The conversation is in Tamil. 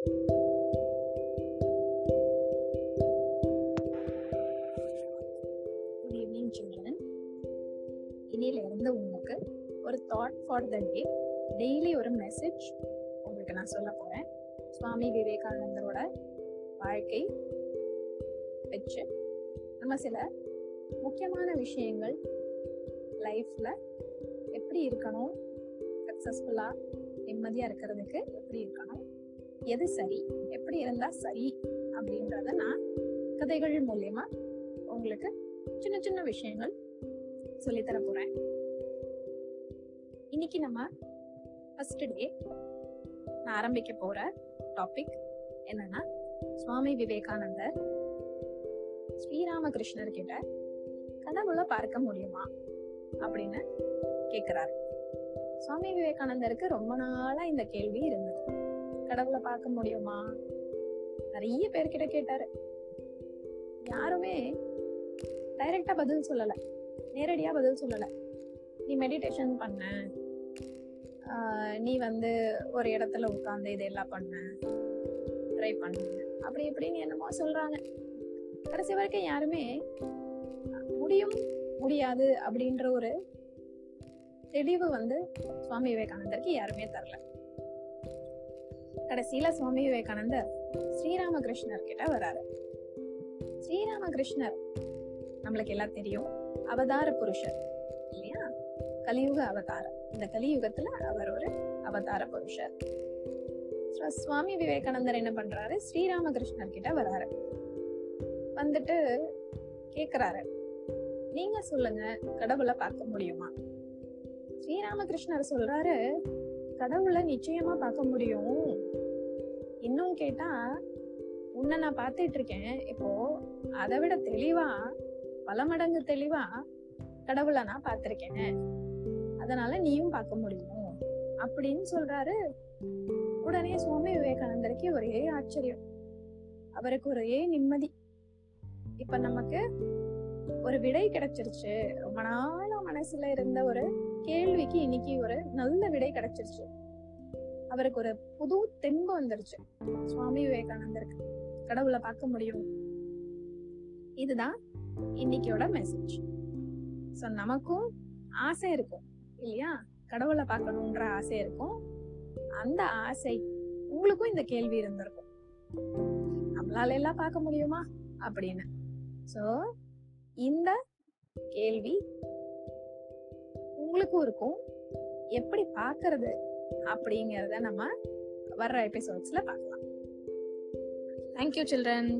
குட் ஈவினிங் சில்ட்ரன் இன்னில உங்களுக்கு ஒரு thought for the day daily ஒரு மெசேஜ் உங்களுக்கு நான் சொல்ல போறேன். சுவாமி விவேகானந்தரோட வாழ்க்கை வச்சு நம்ம சில முக்கியமான விஷயங்கள் லைஃப்ல எப்படி இருக்கணும்? சக்சஸ்ஃபுல்லா நிம்மதியா இருக்கிறதுக்கு எப்படி இருக்கணும்? எது சரி? எப்படி இருந்தா சரி? அப்படின்றத நான் கதைகள் மூலியமா உங்களுக்கு சின்ன சின்ன விஷயங்கள் சொல்லித்தர போறேன். இன்னைக்கு நம்ம ஃபர்ஸ்ட் டே நான் ஆரம்பிக்க போற டாபிக் என்னன்னா சுவாமி விவேகானந்தர் ஸ்ரீராமகிருஷ்ணர் கிட்ட கடவுளை பார்க்க முடியுமா? அப்படின்னு கேக்குறாரு. சுவாமி விவேகானந்தருக்கு ரொம்ப நாளா இந்த கேள்வி இருந்தது. கடவுளை பார்க்க முடியுமா? நிறைய பேர்கிட்ட கேட்டாரு. யாருமே டைரக்டா பதில் சொல்லல. நேரடியா பதில் சொல்லல. நீ மெடிடேஷன் பண்ண. நீ வந்து ஒரு இடத்துல உட்காந்து இதெல்லாம் பண்ண. ட்ரை பண்ண. அப்படி இப்படின்னு என்னமோ சொல்றாங்க. கடைசி வரைக்கும் யாருமே முடியும் முடியாது அப்படின்ற ஒரு தெளிவு வந்து சுவாமி விவேகானந்தருக்கு யாருமே தரல. கடைசியில சுவாமி விவேகானந்தர் ஸ்ரீராமகிருஷ்ணர் கிட்ட வராரு ஸ்ரீராமகிருஷ்ணர் நம்மளுக்கு எல்லாம் தெரியும் அவதார புருஷர் இல்லையா? கலியுக அவதாரம். இந்த கலியுகத்துல அவர் ஒரு அவதார புருஷர். சுவாமி விவேகானந்தர் என்ன பண்றாரு? ஸ்ரீராமகிருஷ்ணர் கிட்ட வராரு வந்துட்டு கேக்குறாரு. நீங்க சொல்லுங்க கடவுளை பார்க்க முடியுமா? ஸ்ரீராமகிருஷ்ணர் சொல்றாரு கடவுளை நிச்சயமா பார்க்க முடியும். இன்னும் கேட்டா உன்னை நான் பார்த்துட்டு இருக்கேன். இப்போ அதை விட தெளிவா பல மடங்கு தெளிவா கடவுளை நான் பார்த்திருக்கேன். அதனால நீயும் பார்க்க முடியும். அப்படின்னு சொல்றாரு. உடனே சுவாமி விவேகானந்தருக்கு ஒரே ஆச்சரியம். அவருக்கு ஒரே நிம்மதி. இப்ப நமக்கு ஒரு விடை கிடைச்சிருச்சு. ரொம்ப நாளா மனசுல இருந்த ஒரு கேள்விக்கு இன்னைக்கு ஒரு நல்ல விடை கிடைச்சிருச்சு. அவருக்கு ஒரு புது தெம்பு வந்துருச்சு. சுவாமி விவேகானந்தருக்கு. கடவுளை பார்க்க முடியும். இதுதான் இன்னைக்கோட மெசேஜ் சோ நமக்கும் ஆசை இருக்கும். இல்லையா? கடவுளை பார்க்கணுன்ற ஆசை இருக்கும். அந்த ஆசை உங்களுக்கும் இந்த கேள்வி இருந்திருக்கும். நம்மளால எல்லாம் பார்க்க முடியுமா? அப்படின்னு. சோ இந்த கேள்வி உங்களுக்கும் இருக்கும். எப்படி பார்க்கிறது அப்படிங்கறத நம்ம வர்ற எபிசோட்ஸ்ல பார்க்கலாம். Thank you children